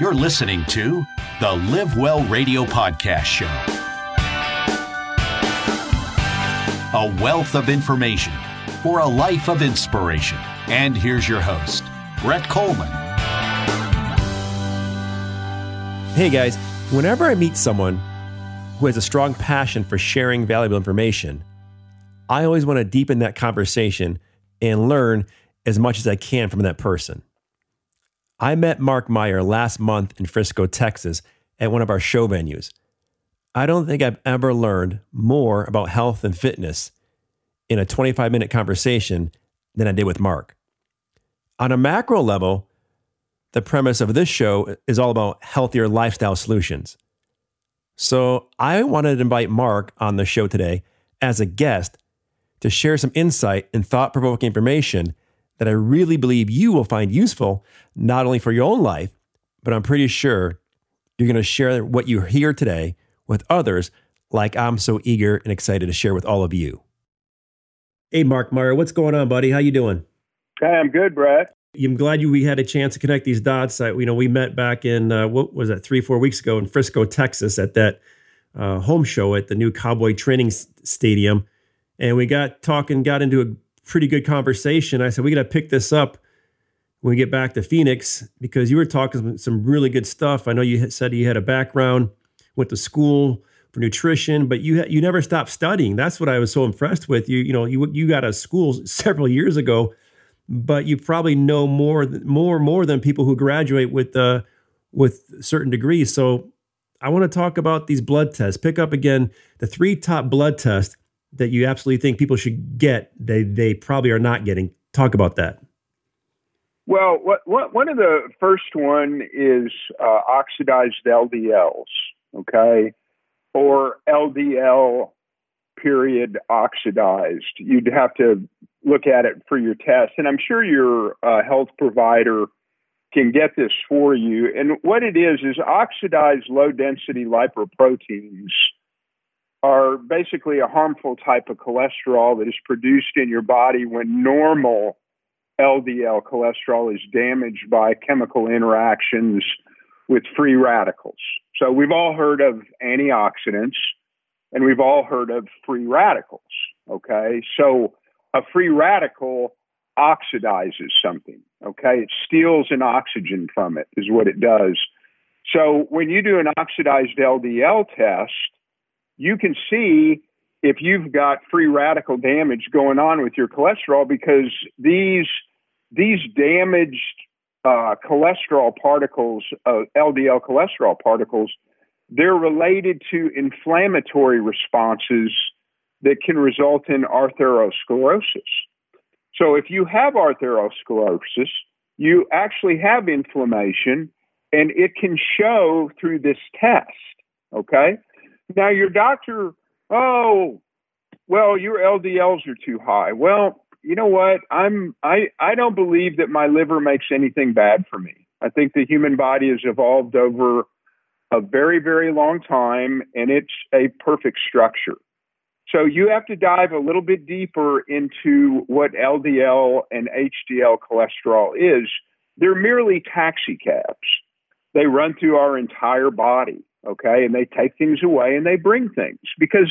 You're listening to the Live Well Radio Podcast Show. A wealth of information for a life of inspiration. And here's your host, Brett Coleman. Hey guys, whenever I meet someone who has a strong passion for sharing valuable information, I always want to deepen that conversation and learn as much as I can from that person. I met Mark Meyer last month in Frisco, Texas, at one of our show venues. I don't think I've ever learned more about health and fitness in a 25 minute conversation than I did with Mark. On a macro level, the premise of this show is all about healthier lifestyle solutions. So I wanted to invite Mark on the show today as a guest to share some insight and thought provoking information that I really believe you will find useful, not only for your own life, but I'm pretty sure you're going to share what you hear today with others, like I'm so eager and excited to share with all of you. Hey, Mark Meyer, what's going on, buddy? How you doing? Hey, I'm good, Brad. I'm glad you we had a chance to connect these dots. I, you know, we met back in uh, what was that three, four weeks ago in Frisco, Texas, at that uh, home show at the new Cowboy Training Stadium, and we got talking, got into a pretty good conversation. I said, we got to pick this up when we get back to Phoenix because you were talking some really good stuff. I know you said you had a background, went to school for nutrition, but you you never stopped studying. That's what I was so impressed with. You you know you you got a school several years ago, but you probably know more more more than people who graduate with uh, with certain degrees. So I want to talk about these blood tests. Pick up again the three top blood tests that you absolutely think people should get they they probably are not getting. Talk about that. Well what, what one of the first one is uh, oxidized ldls okay? Or ldl period oxidized. You'd have to look at it for your test. And i'm sure your uh, health provider can get this for you. And what it is is oxidized low density lipoproteins are basically a harmful type of cholesterol that is produced in your body when normal LDL cholesterol is damaged by chemical interactions with free radicals. So we've all heard of antioxidants and we've all heard of free radicals. Okay. So a free radical oxidizes something. Okay. It steals an oxygen from it, is what it does. So when you do an oxidized LDL test, you can see if you've got free radical damage going on with your cholesterol because these these damaged uh, cholesterol particles, uh, LDL cholesterol particles, they're related to inflammatory responses that can result in atherosclerosis. So if you have atherosclerosis, you actually have inflammation and it can show through this test. Okay. Now, your doctor, oh, well, your LDLs are too high. Well, you know what? I'm I I don't believe that my liver makes anything bad for me. I think the human body has evolved over a very very long time and it's a perfect structure. So you have to dive a little bit deeper into what LDL and HDL cholesterol is. They're merely taxicabs. They run through our entire body okay and they take things away and they bring things. Because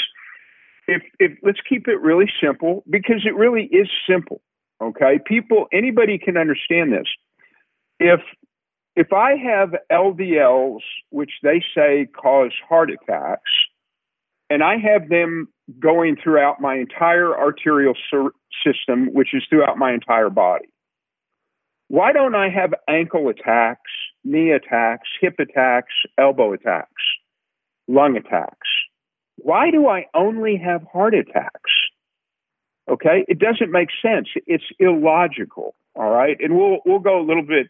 if if let's keep it really simple because it really is simple okay? People anybody can understand this. If if i have ldls which they say cause heart attacks and i have them going throughout my entire arterial system which is throughout my entire body why don't I have ankle attacks, knee attacks, hip attacks, elbow attacks, lung attacks? Why do I only have heart attacks? Okay, it doesn't make sense. It's illogical. All right, and we'll we'll go a little bit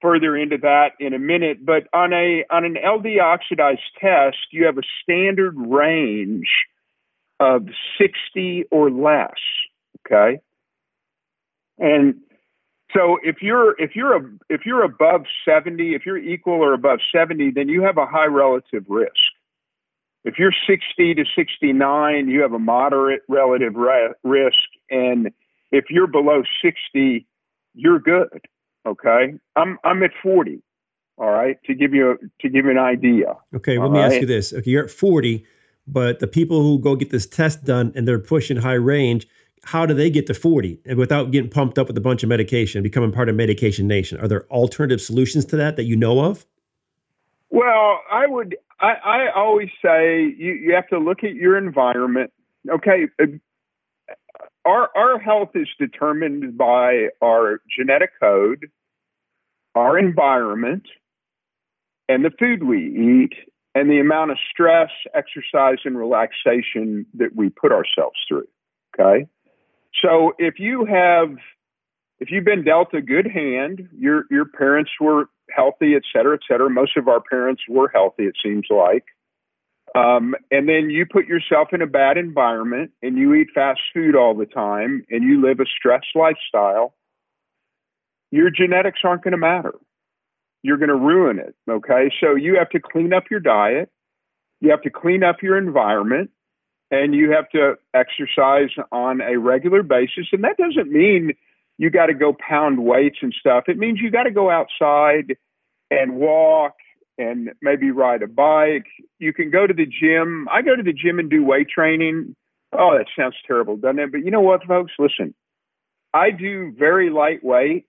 further into that in a minute. But on a on an LD oxidized test, you have a standard range of 60 or less. Okay, and so if you're if you're a, if you're above 70, if you're equal or above 70, then you have a high relative risk. If you're 60 to 69, you have a moderate relative risk, and if you're below 60, you're good. Okay, I'm I'm at 40. All right, to give you a, to give you an idea. Okay, let me right? ask you this. Okay, you're at 40, but the people who go get this test done and they're pushing high range, how do they get to 40 and without getting pumped up with a bunch of medication, becoming part of Medication Nation? Are there alternative solutions to that that you know of? Well, I would. I, I always say you, you have to look at your environment. Okay, our our health is determined by our genetic code, our environment, and the food we eat, and the amount of stress, exercise, and relaxation that we put ourselves through. Okay, so if you have if you've been dealt a good hand, your your parents were healthy, et cetera, et cetera. Most of our parents were healthy, it seems like. Um, and then you put yourself in a bad environment and you eat fast food all the time and you live a stressed lifestyle, your genetics aren't going to matter. You're going to ruin it. Okay. So you have to clean up your diet, you have to clean up your environment, and you have to exercise on a regular basis. And that doesn't mean you got to go pound weights and stuff. It means you got to go outside and walk and maybe ride a bike. You can go to the gym. I go to the gym and do weight training. Oh, that sounds terrible, doesn't it? But you know what, folks? Listen, I do very lightweight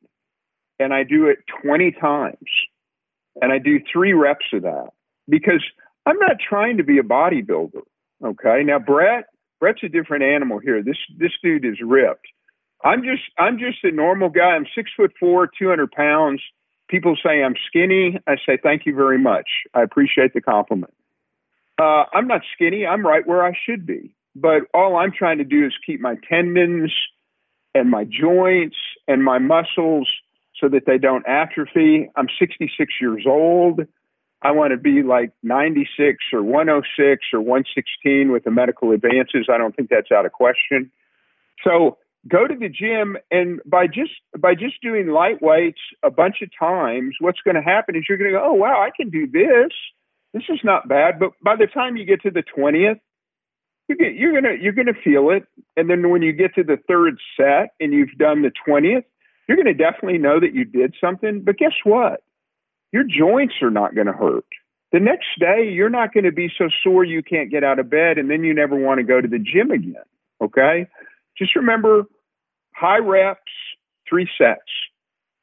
and I do it 20 times and I do three reps of that because I'm not trying to be a bodybuilder. Okay. Now, Brett, Brett's a different animal here. This, this dude is ripped. I'm just I'm just a normal guy. I'm six foot four, two hundred pounds. People say I'm skinny. I say thank you very much. I appreciate the compliment. Uh, I'm not skinny. I'm right where I should be. But all I'm trying to do is keep my tendons and my joints and my muscles so that they don't atrophy. I'm 66 years old. I want to be like 96 or 106 or 116 with the medical advances. I don't think that's out of question. So go to the gym and by just by just doing light weights a bunch of times what's going to happen is you're going to go oh wow i can do this. This is not bad. But by the time you get to the 20th you get, you're to you're to feel it. And then when you get to the third set and you've done the 20th you're going to definitely know that you did something. But guess what your joints are not going to hurt the next day you're not going to be so sore you can't get out of bed and then you never want to go to the gym again okay just remember high reps, three sets,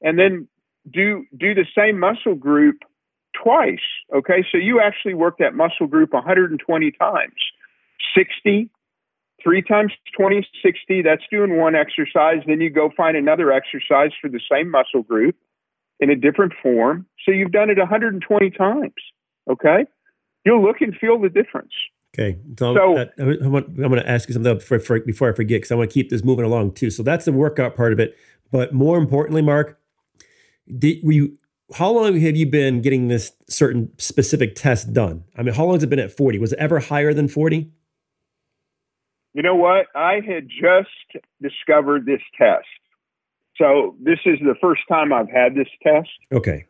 and then do do the same muscle group twice. Okay, so you actually work that muscle group 120 times. 60, three times 20, 60. That's doing one exercise. Then you go find another exercise for the same muscle group in a different form. So you've done it 120 times. Okay, you'll look and feel the difference. Okay, so, so uh, I'm, I'm going to ask you something before, before I forget because I want to keep this moving along too. So that's the workout part of it, but more importantly, Mark, did you? How long have you been getting this certain specific test done? I mean, how long has it been at 40? Was it ever higher than 40? You know what? I had just discovered this test. So this is the first time I've had this test. Okay.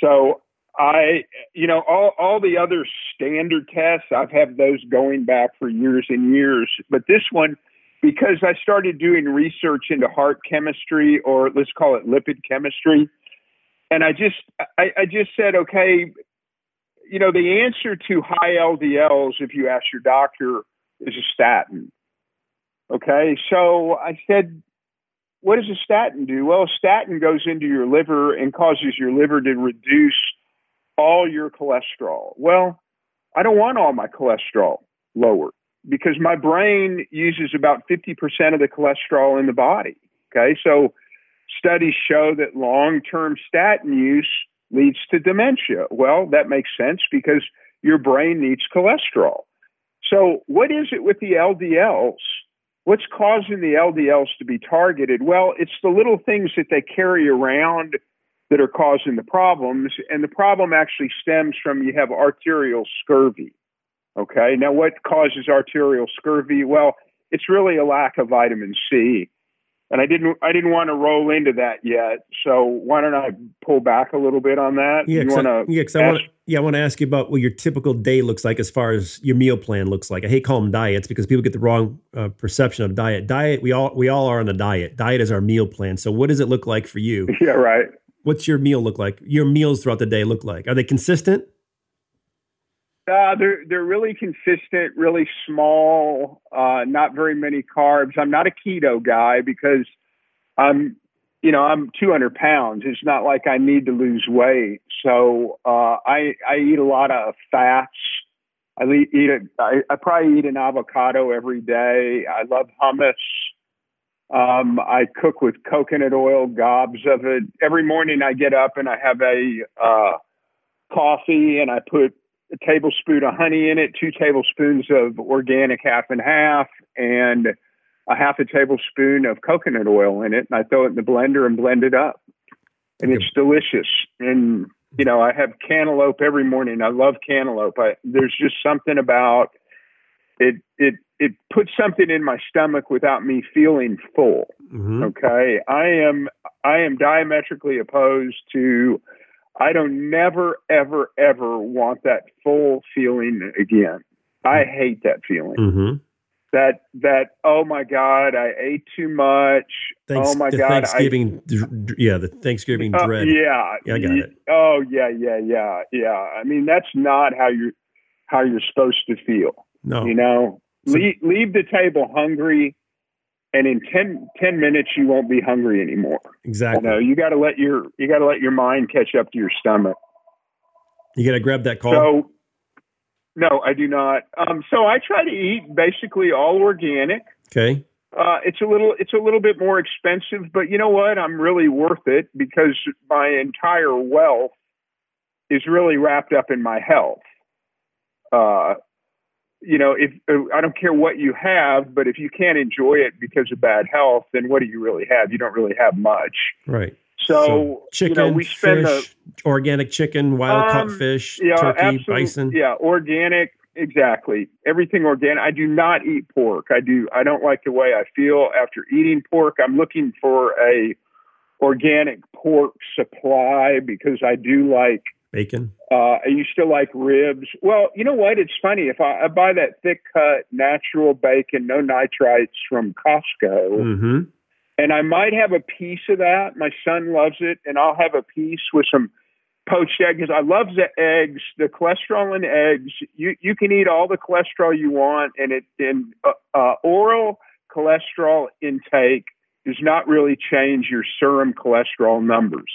So I, you know, all, all the other standard tests, I've had those going back for years and years. But this one, because I started doing research into heart chemistry, or let's call it lipid chemistry, and I just, I, I just said, okay, you know, the answer to high LDLs, if you ask your doctor, is a statin. Okay, so I said, what does a statin do? Well, a statin goes into your liver and causes your liver to reduce all your cholesterol. Well, I don't want all my cholesterol lowered because my brain uses about 50% of the cholesterol in the body. Okay. So studies show that long term statin use leads to dementia. Well, that makes sense because your brain needs cholesterol. So, what is it with the LDLs? What's causing the LDLs to be targeted? Well, it's the little things that they carry around that are causing the problems. And the problem actually stems from you have arterial scurvy. Okay. Now, what causes arterial scurvy? Well, it's really a lack of vitamin C. And I didn't I didn't want to roll into that yet. So why don't I pull back a little bit on that? Yeah, you wanna yeah, I want yeah, I want to ask you about what your typical day looks like as far as your meal plan looks like. I hate calling them diets because people get the wrong uh, perception of diet. Diet, we all we all are on a diet. Diet is our meal plan. So what does it look like for you? Yeah, right. What's your meal look like? Your meals throughout the day look like? Are they consistent? Uh, they're they're really consistent, really small, uh, not very many carbs. I'm not a keto guy because I'm, you know, I'm 200 pounds. It's not like I need to lose weight, so uh, I I eat a lot of fats. I eat a, I, I probably eat an avocado every day. I love hummus. Um, I cook with coconut oil, gobs of it. Every morning I get up and I have a uh, coffee and I put a tablespoon of honey in it, two tablespoons of organic half and half, and a half a tablespoon of coconut oil in it. And I throw it in the blender and blend it up. And it's delicious. And, you know, I have cantaloupe every morning. I love cantaloupe. I, there's just something about it, it, it puts something in my stomach without me feeling full. Mm-hmm. Okay. I am, I am diametrically opposed to, I don't never, ever, ever want that full feeling again. I hate that feeling. Mm-hmm. That that oh my god, I ate too much. Thanks, oh my god, Thanksgiving, I, yeah, the Thanksgiving uh, dread. Yeah, yeah, I got it. Oh yeah, yeah, yeah, yeah. I mean, that's not how you how you're supposed to feel. No, you know, so, leave, leave the table hungry and in 10, 10 minutes you won't be hungry anymore. Exactly. You know, you got to let your you got to let your mind catch up to your stomach. You got to grab that call. So, no, I do not. Um, so I try to eat basically all organic. Okay. Uh, it's a little it's a little bit more expensive, but you know what? I'm really worth it because my entire wealth is really wrapped up in my health. Uh, you know, if uh, I don't care what you have, but if you can't enjoy it because of bad health, then what do you really have? You don't really have much. Right. So, so chicken, you know, we spend fish, the, organic chicken, wild um, caught fish, yeah, turkey, bison. Yeah, organic. Exactly. Everything organic. I do not eat pork. I do. I don't like the way I feel after eating pork. I'm looking for a organic pork supply because I do like Bacon. Uh, I used to like ribs. Well, you know what? It's funny if I, I buy that thick cut natural bacon, no nitrites from Costco, mm-hmm. And I might have a piece of that. My son loves it, and I'll have a piece with some poached eggs. I love the eggs, the cholesterol in eggs. You you can eat all the cholesterol you want, and it in uh, uh, oral cholesterol intake does not really change your serum cholesterol numbers.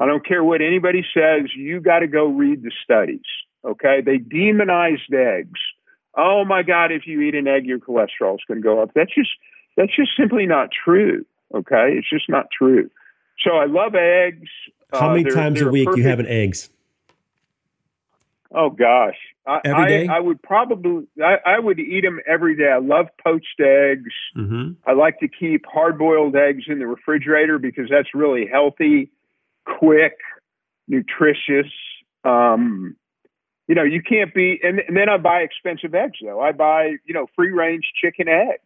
I don't care what anybody says, you got to go read the studies. Okay. They demonized eggs. Oh my God, if you eat an egg, your cholesterol is going to go up. That's just, that's just simply not true. Okay. It's just not true. So I love eggs. How many uh, they're, times they're a week perfect, you have an eggs? Oh gosh, I, every day. I, I would probably I, I, would eat them every day. I love poached eggs. Mm-hmm. I like to keep hard boiled eggs in the refrigerator because that's really healthy quick, nutritious. Um, you know, you can't be, and, and, then I buy expensive eggs though. I buy, you know, free range chicken eggs.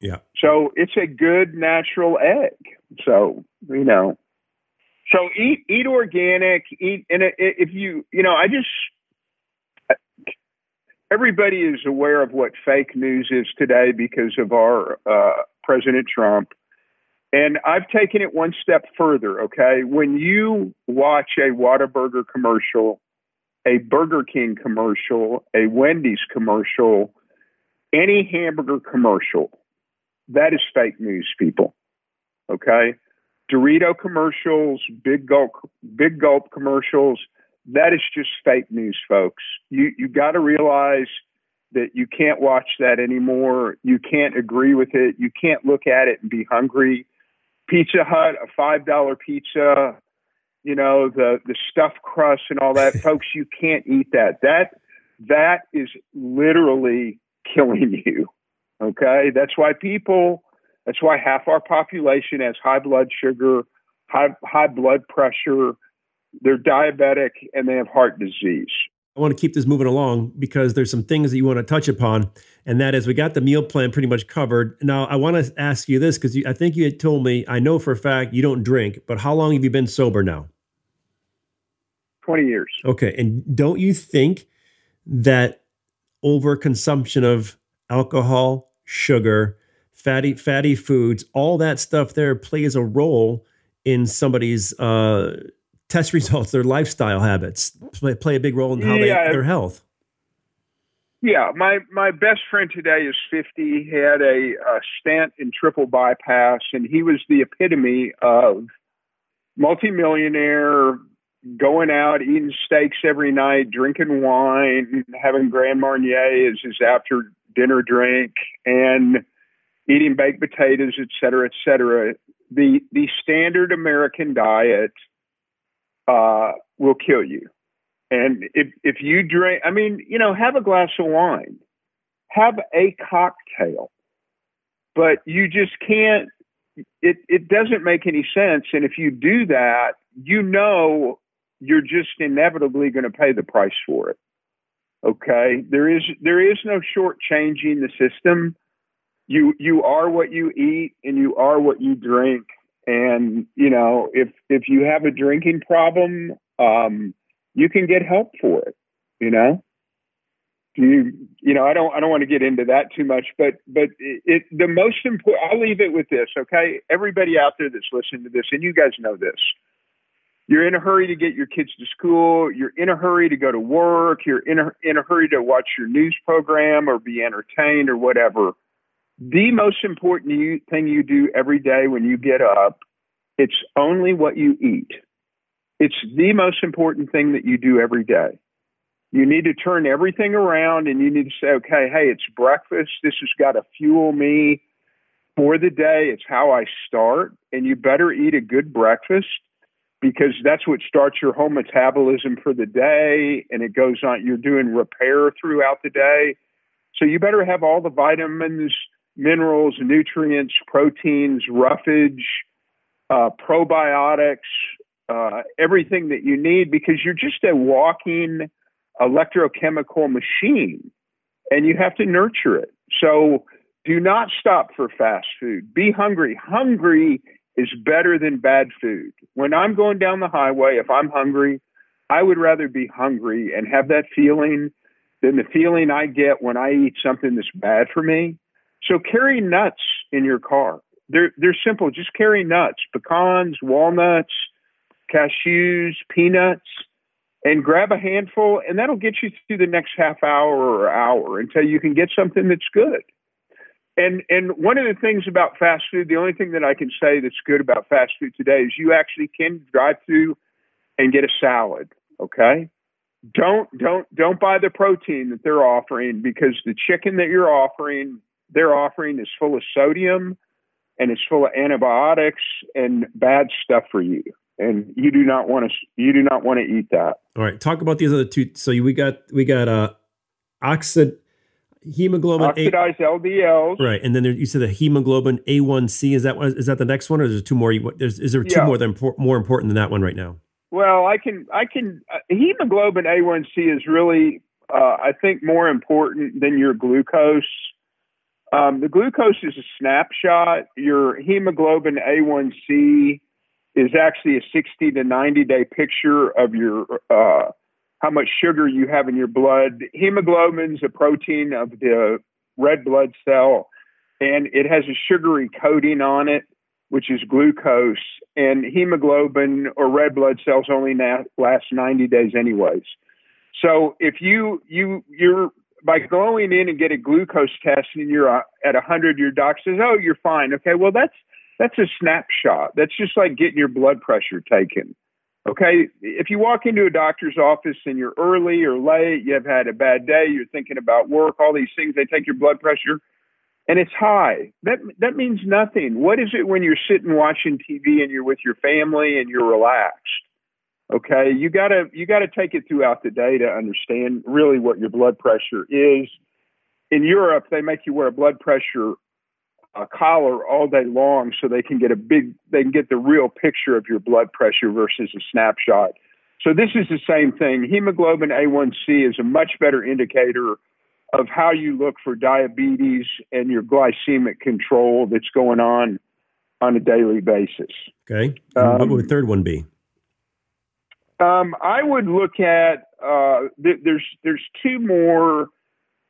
Yeah. So it's a good natural egg. So, you know, so eat, eat organic, eat, and if you, you know, I just, everybody is aware of what fake news is today because of our uh, President Trump. And I've taken it one step further, okay? When you watch a Whataburger commercial, a Burger King commercial, a Wendy's commercial, any hamburger commercial, that is fake news, people. Okay? Dorito commercials, big gulp big gulp commercials, that is just fake news, folks. You you got to realize that you can't watch that anymore. You can't agree with it. You can't look at it and be hungry. Pizza Hut, a five dollar pizza, you know, the the stuffed crust and all that. Folks, you can't eat that. That that is literally killing you. Okay? That's why people that's why half our population has high blood sugar, high high blood pressure, they're diabetic and they have heart disease. I want to keep this moving along because there's some things that you want to touch upon, and that is we got the meal plan pretty much covered. Now, I want to ask you this because I think you had told me, I know for a fact you don't drink, but how long have you been sober now? 20 years. Okay. And don't you think that overconsumption of alcohol, sugar, fatty fatty foods, all that stuff there plays a role in somebody's uh, test results, their lifestyle habits play, play a big role in how Yeah. they their health. Yeah, my my best friend today is 50. He had a, a stent in triple bypass, and he was the epitome of multimillionaire, going out, eating steaks every night, drinking wine, having Grand Marnier as his after dinner drink, and eating baked potatoes, et cetera, et cetera. The the standard American diet uh, will kill you. And if if you drink, I mean, you know, have a glass of wine, have a cocktail, but you just can't. It it doesn't make any sense. And if you do that, you know, you're just inevitably going to pay the price for it. Okay, there is there is no shortchanging the system. You you are what you eat, and you are what you drink. And you know, if if you have a drinking problem, um, you can get help for it. You know, you you know I don't I don't want to get into that too much, but but it, it the most important. I'll leave it with this, okay? Everybody out there that's listening to this, and you guys know this. You're in a hurry to get your kids to school. You're in a hurry to go to work. You're in a, in a hurry to watch your news program or be entertained or whatever. The most important you, thing you do every day when you get up, it's only what you eat. It's the most important thing that you do every day. You need to turn everything around and you need to say, okay, hey, it's breakfast. This has got to fuel me for the day. It's how I start. And you better eat a good breakfast because that's what starts your whole metabolism for the day. And it goes on, you're doing repair throughout the day. So you better have all the vitamins, minerals, nutrients, proteins, roughage, uh, probiotics, uh, everything that you need because you're just a walking electrochemical machine and you have to nurture it. So do not stop for fast food. Be hungry. Hungry is better than bad food. When I'm going down the highway, if I'm hungry, I would rather be hungry and have that feeling than the feeling I get when I eat something that's bad for me. So carry nuts in your car. They're they're simple. Just carry nuts, pecans, walnuts, cashews, peanuts, and grab a handful, and that'll get you through the next half hour or hour until you can get something that's good. And and one of the things about fast food, the only thing that I can say that's good about fast food today is you actually can drive through and get a salad. Okay. Don't don't don't buy the protein that they're offering because the chicken that you're offering, they're offering is full of sodium and it's full of antibiotics and bad stuff for you. And you do not want to you do not want to eat that. All right, talk about these other two. So we got we got uh, oxid hemoglobin A, Oxidized LDLs. right, and then there, you said the hemoglobin A1C. Is that one? Is that the next one, or is there two more? You, is there two Yeah. more that impor- more important than that one right now? Well, I can, I can. Uh, hemoglobin A1C is really, uh, I think, more important than your glucose. Um, the glucose is a snapshot. Your hemoglobin A1C is actually a 60 to 90 day picture of your uh, how much sugar you have in your blood. Hemoglobin's a protein of the red blood cell, and it has a sugary coating on it which is glucose, and hemoglobin or red blood cells only na- last 90 days anyways. So if you you you're by going in and get a glucose test and you're uh, at 100, your doc says, "Oh, you're fine." Okay, well that's that's a snapshot. That's just like getting your blood pressure taken. Okay, if you walk into a doctor's office and you're early or late, you've had a bad day, you're thinking about work, all these things, they take your blood pressure and it's high. That that means nothing. What is it when you're sitting watching TV and you're with your family and you're relaxed? Okay, you gotta you gotta take it throughout the day to understand really what your blood pressure is. In Europe, they make you wear a blood pressure uh, collar all day long so they can get a big they can get the real picture of your blood pressure versus a snapshot. So this is the same thing. Hemoglobin A1C is a much better indicator of how you look for diabetes and your glycemic control that's going on on a daily basis. Okay, And what Um, would the third one be? Um, I would look at uh, th- there's there's two more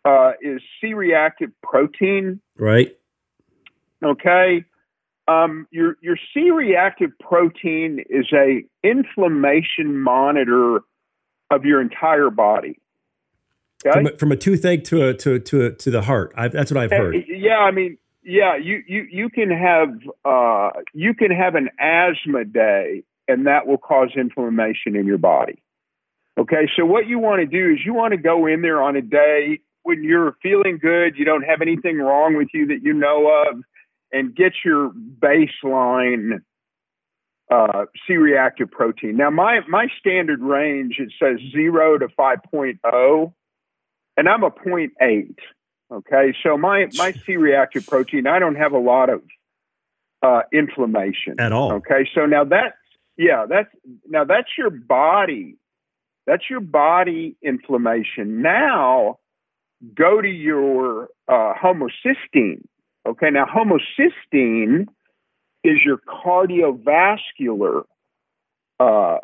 uh, is C-reactive protein. Right, Okay, um, your your C-reactive protein is a inflammation monitor of your entire body. Okay? From, a, from a toothache to a to to a, to the heart. I've, that's what I've heard. Yeah, I mean, yeah, you you you can have uh, you can have an asthma day, and that will cause inflammation in your body. Okay, so what you want to do is you want to go in there on a day when you're feeling good, you don't have anything wrong with you that you know of, and get your baseline uh, C-reactive protein. Now, my my standard range it says zero to 5.0, and I'm a 0.8. Okay, so my my C-reactive protein, I don't have a lot of uh, inflammation at all. Okay, so now that's yeah, that's now that's your body, that's your body inflammation. Now go to your uh, homocysteine. Okay, now homocysteine is your cardiovascular uh,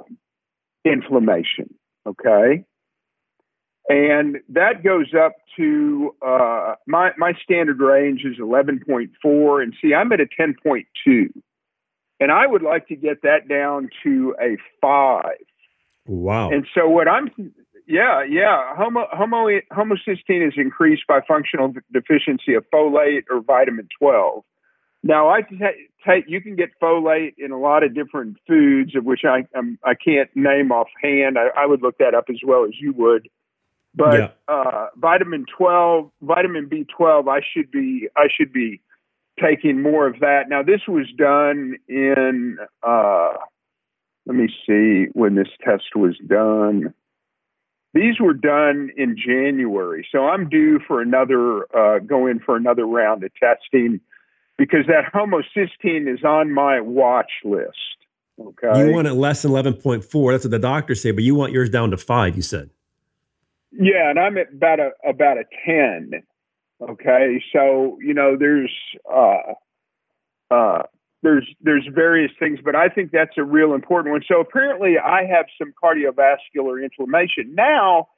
inflammation. Okay, and that goes up to uh, my my standard range is 11.4, and see, I'm at a 10.2, and I would like to get that down to a five. Wow! And so what I'm yeah, yeah. Homo, homo, homocysteine is increased by functional deficiency of folate or vitamin 12. Now, I take you can get folate in a lot of different foods, of which I I'm, I can't name offhand. I, I would look that up as well as you would. But yeah. uh, vitamin 12, vitamin B12, I should be I should be taking more of that. Now, this was done in. Uh, let me see when this test was done. These were done in January, so I'm due for another uh, go in for another round of testing because that homocysteine is on my watch list. Okay, you want it less than eleven point four. That's what the doctors say, but you want yours down to five. You said. Yeah, and I'm at about a about a ten. Okay, so you know there's uh, uh, there's there's various things, but I think that's a real important one. So apparently, I have some cardiovascular inflammation now.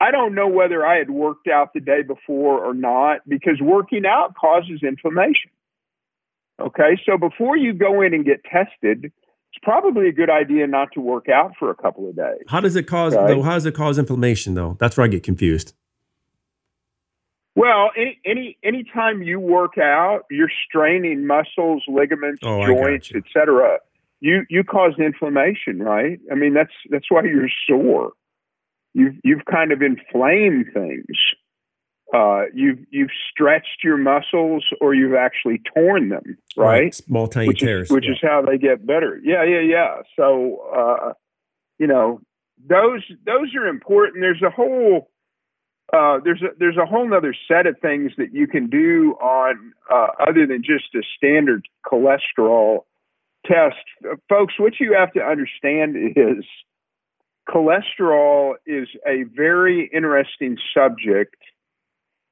I don't know whether I had worked out the day before or not because working out causes inflammation. Okay, so before you go in and get tested, it's probably a good idea not to work out for a couple of days. How does it cause okay? though? How does it cause inflammation though? That's where I get confused. Well, any any anytime you work out, you're straining muscles, ligaments, oh, joints, etc. You you cause inflammation, right? I mean, that's that's why you're sore. You've you've kind of inflamed things. Uh, you've you've stretched your muscles, or you've actually torn them, right? right. Small tiny which tears, is, which yeah. is how they get better. Yeah, yeah, yeah. So, uh, you know, those those are important. There's a whole uh, there's a there's a whole other set of things that you can do on uh, other than just a standard cholesterol test, uh, folks. What you have to understand is cholesterol is a very interesting subject,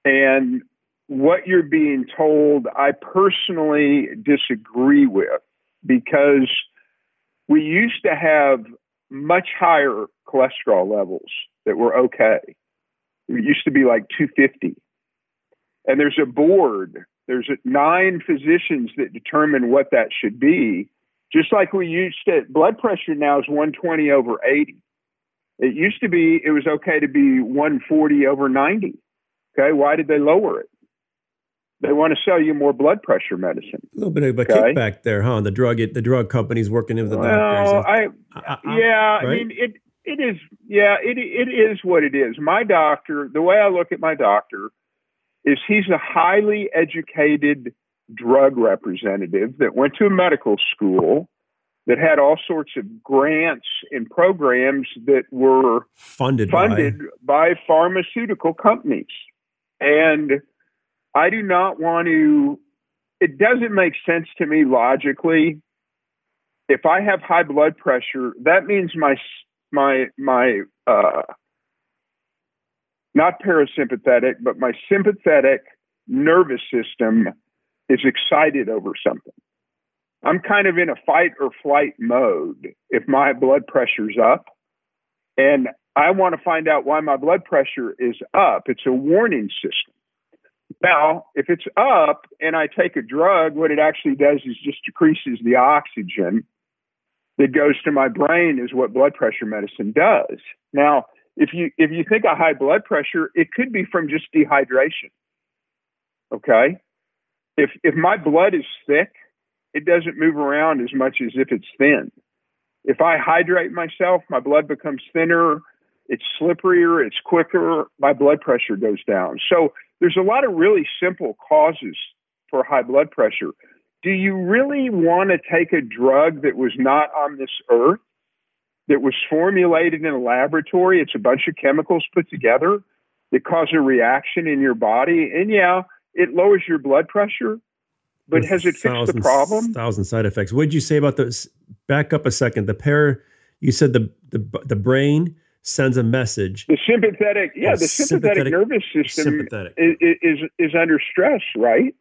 and what you're being told, I personally disagree with because we used to have much higher cholesterol levels that were okay it used to be like 250. And there's a board, there's nine physicians that determine what that should be. Just like we used to, blood pressure now is 120 over 80. It used to be, it was okay to be 140 over 90. Okay, why did they lower it? They want to sell you more blood pressure medicine. A little bit of a okay? kickback there, huh? The drug, the drug companies working with the well, doctors. I, I, I, yeah, right? I mean it it is yeah it it is what it is. My doctor the way i look at my doctor is he's a highly educated drug representative that went to a medical school that had all sorts of grants and programs that were funded funded by, by pharmaceutical companies. And i do not want to it doesn't make sense to me logically. If i have high blood pressure that means my my my uh, not parasympathetic, but my sympathetic nervous system is excited over something. I'm kind of in a fight or flight mode if my blood pressure's up. And I want to find out why my blood pressure is up. It's a warning system. Now, if it's up and I take a drug, what it actually does is just decreases the oxygen that goes to my brain is what blood pressure medicine does. Now, if you if you think of high blood pressure, it could be from just dehydration. Okay? If if my blood is thick, it doesn't move around as much as if it's thin. If I hydrate myself, my blood becomes thinner, it's slipperier, it's quicker, my blood pressure goes down. So there's a lot of really simple causes for high blood pressure. Do you really want to take a drug that was not on this earth, that was formulated in a laboratory? It's a bunch of chemicals put together that cause a reaction in your body. And yeah, it lowers your blood pressure, but has it fixed the problem? Thousand side effects. What did you say about this? Back up a second. The pair, you said the the the brain sends a message. The sympathetic, yeah, the sympathetic, sympathetic nervous system sympathetic. Is, is is under stress, right?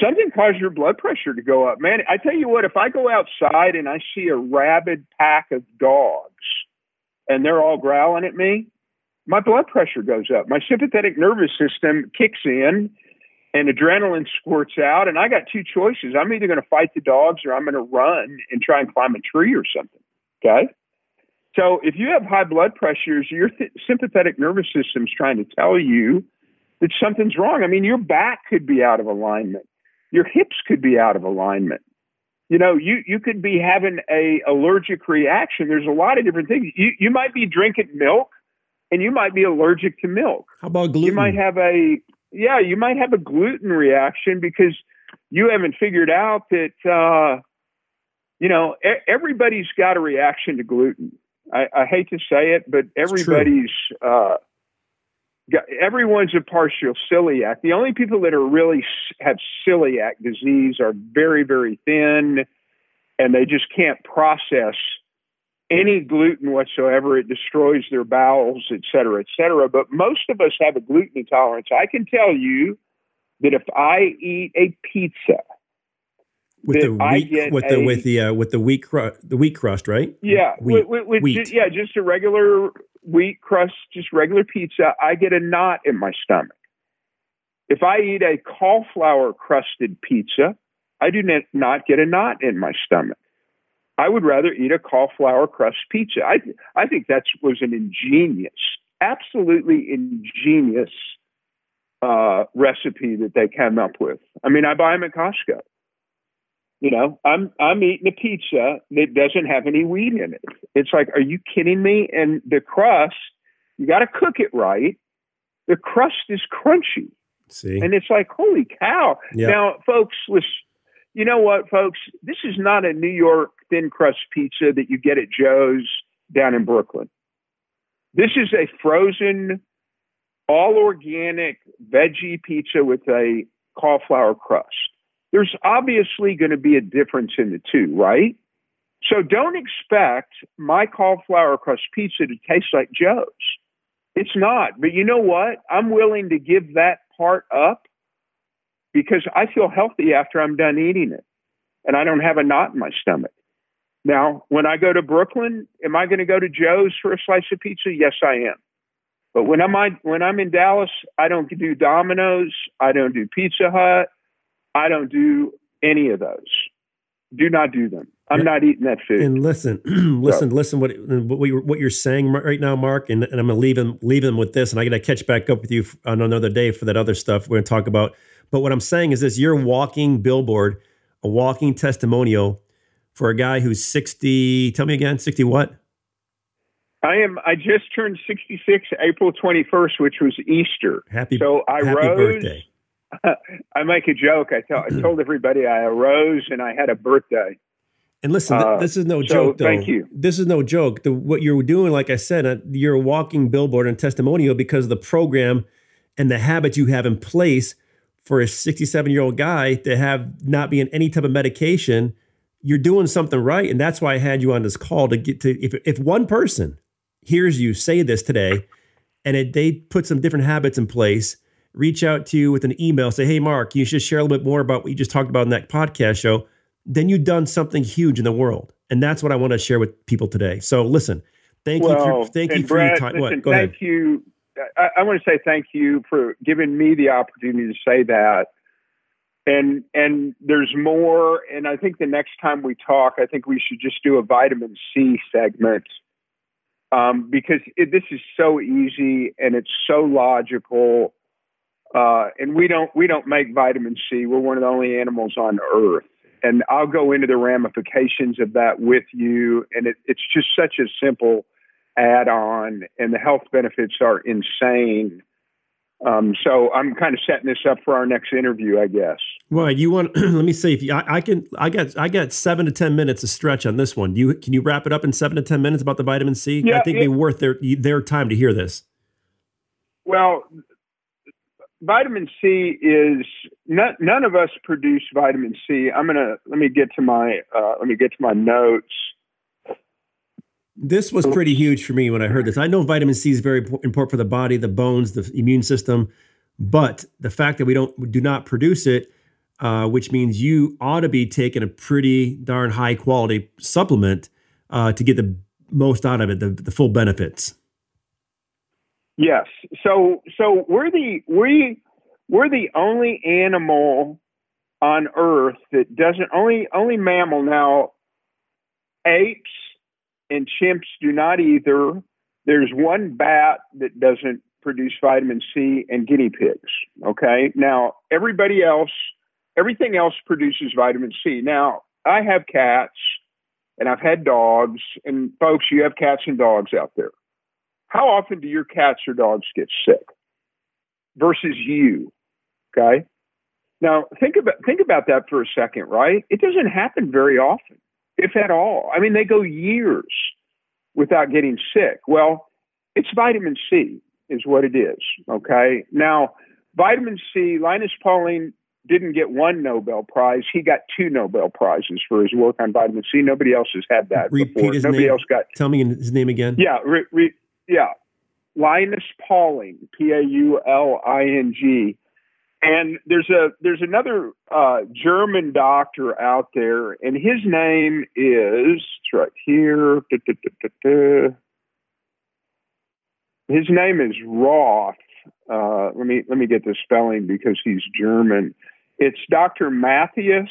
Something caused your blood pressure to go up, man. I tell you what, if I go outside and I see a rabid pack of dogs and they're all growling at me, my blood pressure goes up. My sympathetic nervous system kicks in and adrenaline squirts out. And I got two choices. I'm either going to fight the dogs or I'm going to run and try and climb a tree or something. Okay. So if you have high blood pressures, your th- sympathetic nervous system is trying to tell you that something's wrong. I mean, your back could be out of alignment. Your hips could be out of alignment. You know, you, you could be having a allergic reaction. There's a lot of different things. You, you might be drinking milk and you might be allergic to milk. How about gluten? You might have a yeah, you might have a gluten reaction because you haven't figured out that uh, you know everybody's got a reaction to gluten. I, I hate to say it, but everybody's uh, everyone's a partial celiac. The only people that are really have celiac disease are very very thin, and they just can't process any gluten whatsoever. It destroys their bowels, et cetera, et cetera. But most of us have a gluten intolerance. I can tell you that if I eat a pizza, with the wheat, with the with the uh, with the wheat crust, the wheat crust, right? Yeah, wheat, with, with, wheat. Just, yeah, just a regular wheat crust, just regular pizza. I get a knot in my stomach. If I eat a cauliflower crusted pizza, I do not get a knot in my stomach. I would rather eat a cauliflower crust pizza. I, I think that was an ingenious, absolutely ingenious uh, recipe that they came up with. I mean, I buy them at Costco. You know, I'm I'm eating a pizza that doesn't have any wheat in it. It's like, are you kidding me? And the crust, you got to cook it right. The crust is crunchy. See, and it's like, holy cow! Yep. Now, folks, listen, you know what, folks? This is not a New York thin crust pizza that you get at Joe's down in Brooklyn. This is a frozen, all organic veggie pizza with a cauliflower crust. There's obviously going to be a difference in the two, right? So don't expect my cauliflower crust pizza to taste like Joe's. It's not. But you know what? I'm willing to give that part up because I feel healthy after I'm done eating it and I don't have a knot in my stomach. Now, when I go to Brooklyn, am I going to go to Joe's for a slice of pizza? Yes, I am. But when I'm when I'm in Dallas, I don't do Domino's, I don't do Pizza Hut, I don't do any of those. Do not do them. I'm not eating that food. And listen, listen, so. listen. What what you're, what you're saying right now, Mark, and, and I'm gonna leave him leave him with this, and I got to catch back up with you on another day for that other stuff we're gonna talk about. But what I'm saying is this: you're walking billboard, a walking testimonial for a guy who's 60. Tell me again, 60 what? I am. I just turned 66 April 21st, which was Easter. Happy. So I happy rose. Birthday. I make a joke. I tell. I told everybody I arose and I had a birthday. And listen, uh, this is no so joke. Though. Thank you. This is no joke. The, what you're doing, like I said, uh, you're a walking billboard and testimonial because of the program and the habits you have in place for a 67 year old guy to have not be in any type of medication you're doing something right. And that's why I had you on this call to get to if if one person hears you say this today and it, they put some different habits in place, reach out to you with an email, say, Hey, Mark, you should share a little bit more about what you just talked about in that podcast show. Then you've done something huge in the world. And that's what I want to share with people today. So listen, thank well, you for thank you for Brad, your time. Listen, what? Go thank ahead. you. I, I want to say thank you for giving me the opportunity to say that. And and there's more. And I think the next time we talk, I think we should just do a vitamin C segment um, because it, this is so easy and it's so logical. Uh, and we don't we don't make vitamin C. We're one of the only animals on Earth and I'll go into the ramifications of that with you. And it, it's just such a simple add on, and the health benefits are insane. Um, so I'm kind of setting this up for our next interview, I guess. Well, you want? let me see if you, I, I, can. I got. I got seven to ten minutes to stretch on this one. You can you wrap it up in seven to ten minutes about the vitamin C? Yeah, I think it'd be worth their their time to hear this. Well, vitamin C is not, none of us produce vitamin C. I'm gonna let me get to my uh, let me get to my notes. This was pretty huge for me when I heard this. I know vitamin C is very important for the body, the bones, the immune system, but the fact that we don't do not produce it, uh, which means you ought to be taking a pretty darn high quality supplement uh, to get the most out of it, the, the full benefits. Yes. So so we're the we we're the only animal on Earth that doesn't only only mammal now. Apes and chimps do not either. There's one bat that doesn't produce vitamin C and guinea pigs. Okay. Now everybody else, everything else produces vitamin C. Now I have cats and I've had dogs, and folks, you have cats and dogs out there. How often do your cats or dogs get sick versus you? Okay. Now think about think about that for a second, right? It doesn't happen very often, if at all. I mean, they go years without getting sick. Well, it's vitamin C is what it is. Okay. Now, vitamin C, Linus Pauling didn't get one Nobel Prize. He got two Nobel Prizes for his work on vitamin C. Nobody else has had that Repeat before. his Nobody name. else got. Tell me his name again. Yeah, re, re, yeah. Linus Pauling, P A U L I N G. And there's a there's another uh, German doctor out there, and his name is right here. Da, da, da, his name is Roth. Uh, let me let me get the spelling because he's German. It's Dr. Matthias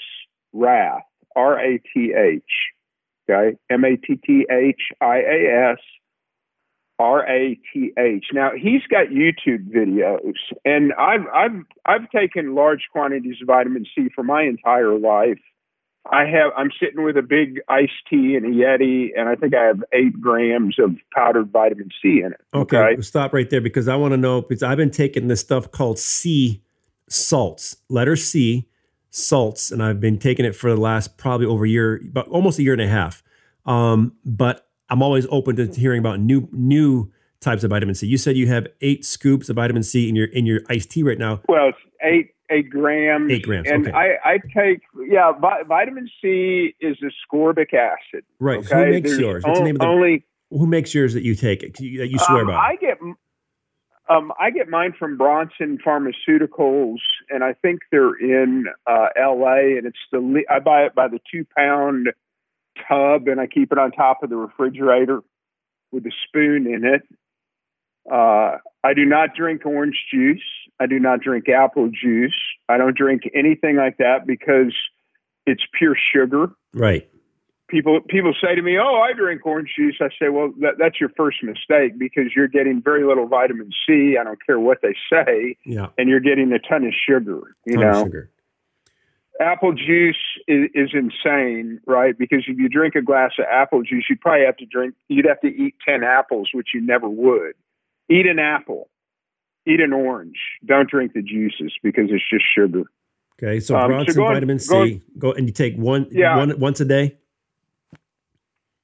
Rath, R A T H. Okay, M A T T H I A S R A T H. Now he's got YouTube videos, and I've I've I've taken large quantities of vitamin C for my entire life. I have I'm sitting with a big iced tea and a Yeti, and I think I have eight grams of powdered vitamin C in it. Okay, Okay. stop right there because I want to know because I've been taking this stuff called C salts, letter C salts, and I've been taking it for the last probably over a year, but almost a year and a half. Um, but I'm always open to hearing about new new types of vitamin C. You said you have eight scoops of vitamin C in your in your iced tea right now. Well, it's eight eight grams. Eight grams, And okay. I, I take yeah. Vi- vitamin C is ascorbic acid. Right. Okay? Who makes There's yours? What's the name of the? only who makes yours that you take that you swear um, by? I get um, I get mine from Bronson Pharmaceuticals, and I think they're in uh, L.A. And it's the I buy it by the two pound tub, and I keep it on top of the refrigerator with a spoon in it. Uh, I do not drink orange juice. I do not drink apple juice. I don't drink anything like that because it's pure sugar right. people people say to me, "Oh, I drink orange juice." I say, "Well, that, that's your first mistake because you're getting very little vitamin C. I don't care what they say, Yeah. and you're getting a ton of sugar. You ton of know, sugar. Apple juice is, is insane, right? Because if you drink a glass of apple juice, you'd probably have to drink. You'd have to eat ten apples, which you never would. Eat an apple. Eat an orange. Don't drink the juices because it's just sugar. Okay. So Um, so vitamin C. going- go and you take one Yeah. one once a day.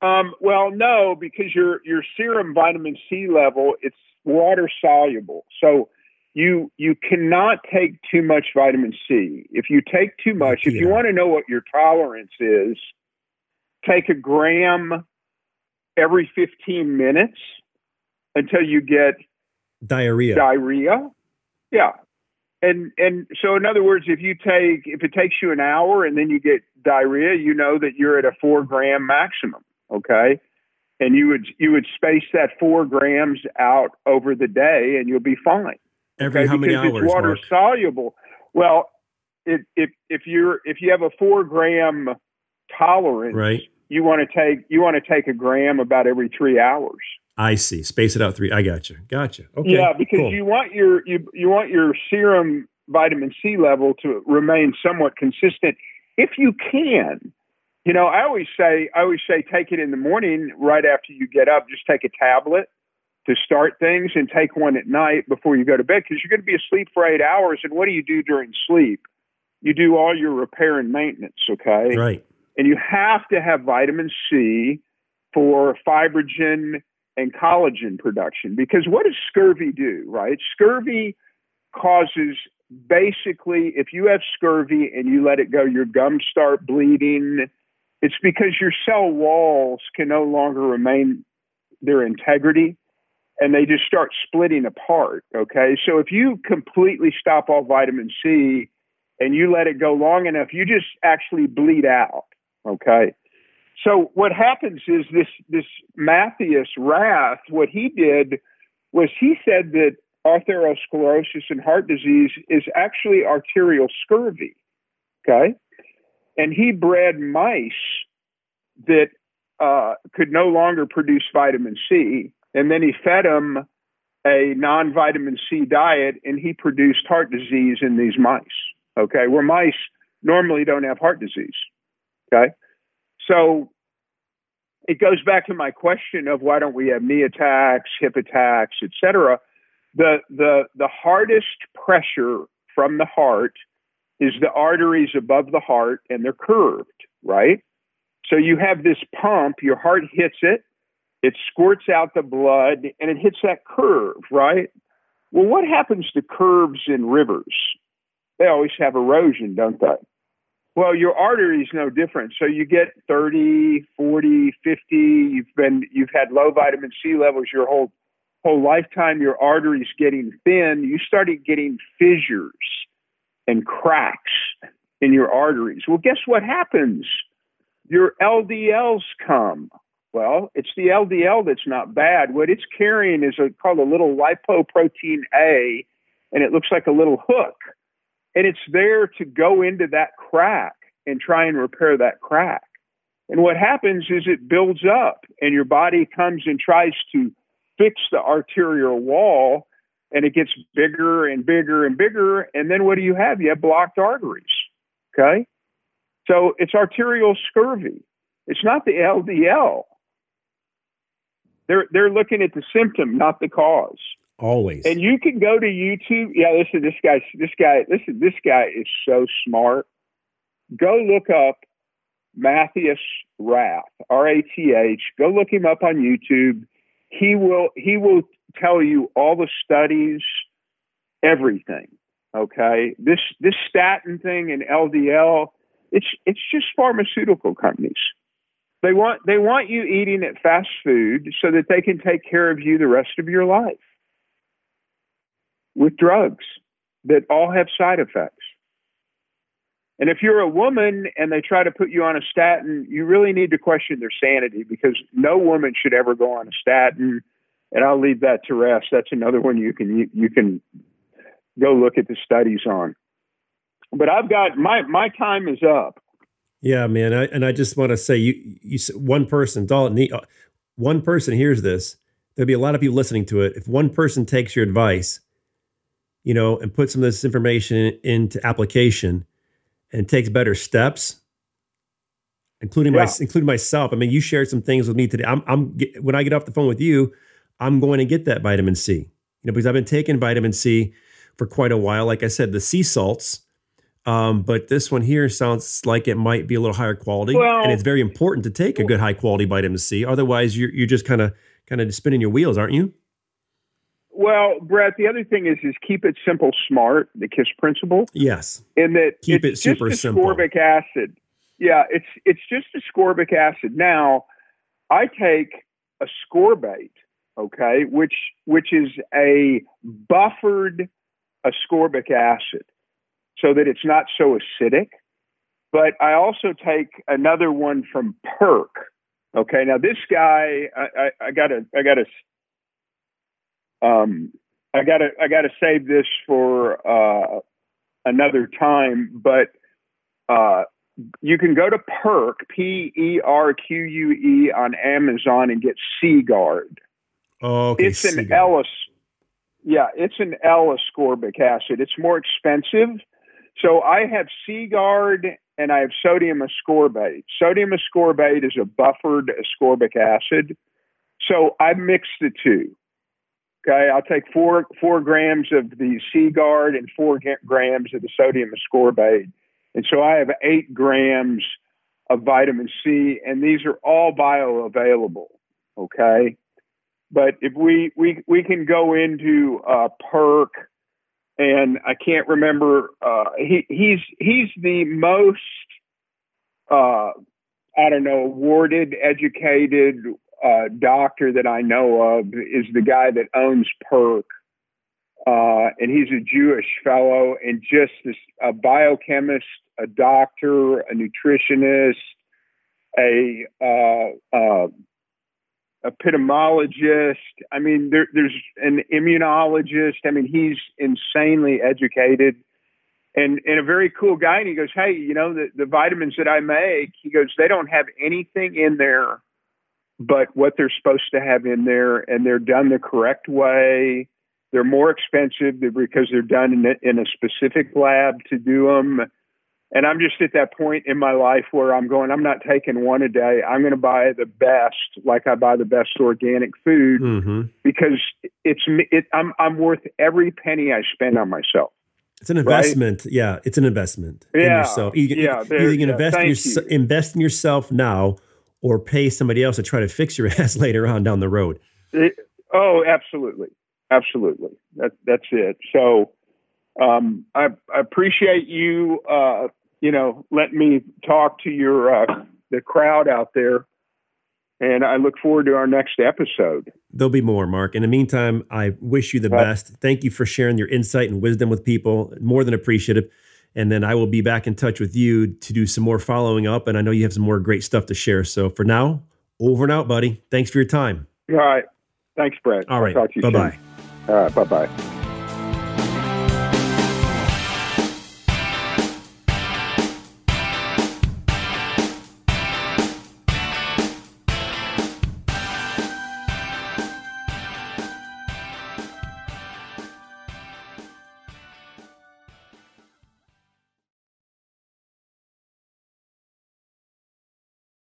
Um, well, no, because your your serum vitamin C level it's water soluble, so you you cannot take too much vitamin C. If you take too much, if you want to know what your tolerance is, take a gram every 15 minutes until you get Diarrhea. diarrhea. Yeah. And and so in other words, if you take if it takes you an hour and then you get diarrhea, you know that you're at a four gram maximum. Okay. and you would you would space that four grams out over the day, and you'll be fine. Every okay? how many because hours? It's water Mark? soluble. Well, if if if you're if you have a four gram tolerance, right. you want to take you want to take a gram about every three hours. I see. Space it out three. I got you. Gotcha. Okay. Yeah, because cool. you want your you you want your serum vitamin C level to remain somewhat consistent if you can. You know, I always say I always say take it in the morning right after you get up. Just take a tablet to start things and take one at night before you go to bed because you're going to be asleep for eight hours. And what do you do during sleep? You do all your repair and maintenance. Okay, right. And you have to have vitamin C for fibrogen and collagen production because what does scurvy do? Right, scurvy causes basically, if you have scurvy and you let it go, your gums start bleeding. It's because your cell walls can no longer remain their integrity and they just start splitting apart. Okay. So if you completely stop all vitamin C and you let it go long enough, you just actually bleed out. Okay. So what happens is this this Matthias Rath, what he did was he said that atherosclerosis and heart disease is actually arterial scurvy. Okay. And he bred mice that uh, could no longer produce vitamin C. And then he fed them a non vitamin C diet and he produced heart disease in these mice. Okay. Where mice normally don't have heart disease. Okay. So it goes back to my question of why don't we have knee attacks, hip attacks, et cetera the the the hardest pressure from the heart is the arteries above the heart and they're curved, right? So you have this pump, your heart hits it, it squirts out the blood and it hits that curve, right? Well, what happens to curves in rivers? They always have erosion, don't they? Well, your artery is no different. So you get 30, 40, 50, you've been you've had low vitamin C levels your whole whole lifetime your arteries getting thin, you started getting fissures and cracks in your arteries. Well, guess what happens? Your LDLs come. Well, it's the LDL that's not bad. What it's carrying is a, called a little lipoprotein A, and it looks like a little hook. And it's there to go into that crack and try and repair that crack. And what happens is it builds up, and your body comes and tries to fix the arterial wall and it gets bigger and bigger and bigger. And then what do you have? You have blocked arteries. Okay. So it's arterial scurvy. It's not the LDL. They're, they're looking at the symptom, not the cause. Always. And you can go to YouTube. Yeah, listen, this guy, this guy, listen, this guy is so smart. Go look up Matthias Rath, R A T H. Go look him up on YouTube he will he will tell you all the studies, everything. Okay, this this statin thing and LDL, it's it's just pharmaceutical companies. They want they want you eating at fast food so that they can take care of you the rest of your life with drugs that all have side effects. And if you're a woman and they try to put you on a statin, you really need to question their sanity because no woman should ever go on a statin. And I'll leave that to rest. That's another one you can you, you can go look at the studies on. But I've got my my time is up. Yeah, man. I, and I just want to say, you you one person, Dalton, uh, one person hears this. There'll be a lot of people listening to it. If one person takes your advice, you know, and puts some of this information into application, and takes better steps, including yeah. my including myself. I mean, you shared some things with me today. I'm, I'm when I get off the phone with you, I'm going to get that vitamin C. You know, because I've been taking vitamin C for quite a while. Like I said, the C salts. Um, but this one here sounds like it might be a little higher quality, well, and it's very important to take a good high quality vitamin C. Otherwise, you're you're just kind of kind of spinning your wheels, aren't you? Well, Brett, the other thing is is keep it simple, smart. The KISS principle. Yes. In that keep it super just simple. Ascorbic acid. Yeah, it's it's just ascorbic acid. Now, I take ascorbate, okay, which which is a buffered ascorbic acid, so that it's not so acidic. But I also take another one from Perque, Okay, now this guy, I, I, I gotta, I gotta, um, I gotta, I gotta save this for uh, another time. But uh, you can go to Perque, P E R Q U E, on Amazon and get C Guard. Oh, okay. It's an L. Yeah, it's an L ascorbic acid. It's more expensive. So I have C Guard and I have sodium ascorbate. Sodium ascorbate is a buffered ascorbic acid. So I mix the two. Okay, I'll take four four grams of the C Guard and four grams of the sodium ascorbate, and so I have eight grams of vitamin C, and these are all bioavailable. Okay, but if we we we can go into uh, Perque, and I can't remember. Uh, he he's he's the most uh, I don't know awarded, educated uh, doctor that I know of is the guy that owns Perque. Uh, and he's a Jewish fellow and just this, a biochemist, a doctor, a nutritionist, a epidemiologist. I mean, there, there's an immunologist. I mean, he's insanely educated and and a very cool guy. And he goes, "Hey, you know, the, the vitamins that I make, he goes, they don't have anything in there but what they're supposed to have in there, and they're done the correct way. They're more expensive because they're done in a, in a specific lab to do them." And I'm just at that point in my life where I'm going, I'm not taking one a day. I'm going to buy the best, like I buy the best organic food, mm-hmm. because it's it, I'm I'm worth every penny I spend on myself. It's an investment. Right? Yeah, it's an investment yeah, in yourself. You, yeah, you, you can yeah, invest in your, you. invest in yourself now, or pay somebody else to try to fix your ass later on down the road. It, oh, absolutely, absolutely. That that's it. So, um, I, I, appreciate you. Uh, you know, let me talk to your uh, the crowd out there, and I look forward to our next episode. There'll be more, Mark. In the meantime, I wish you the best. Thank you for sharing your insight and wisdom with people. More than appreciative. And then I will be back in touch with you to do some more following up. And I know you have some more great stuff to share. So for now, over and out, buddy. Thanks for your time. All right. Thanks, Brett. All right. Bye bye. All right. Bye bye.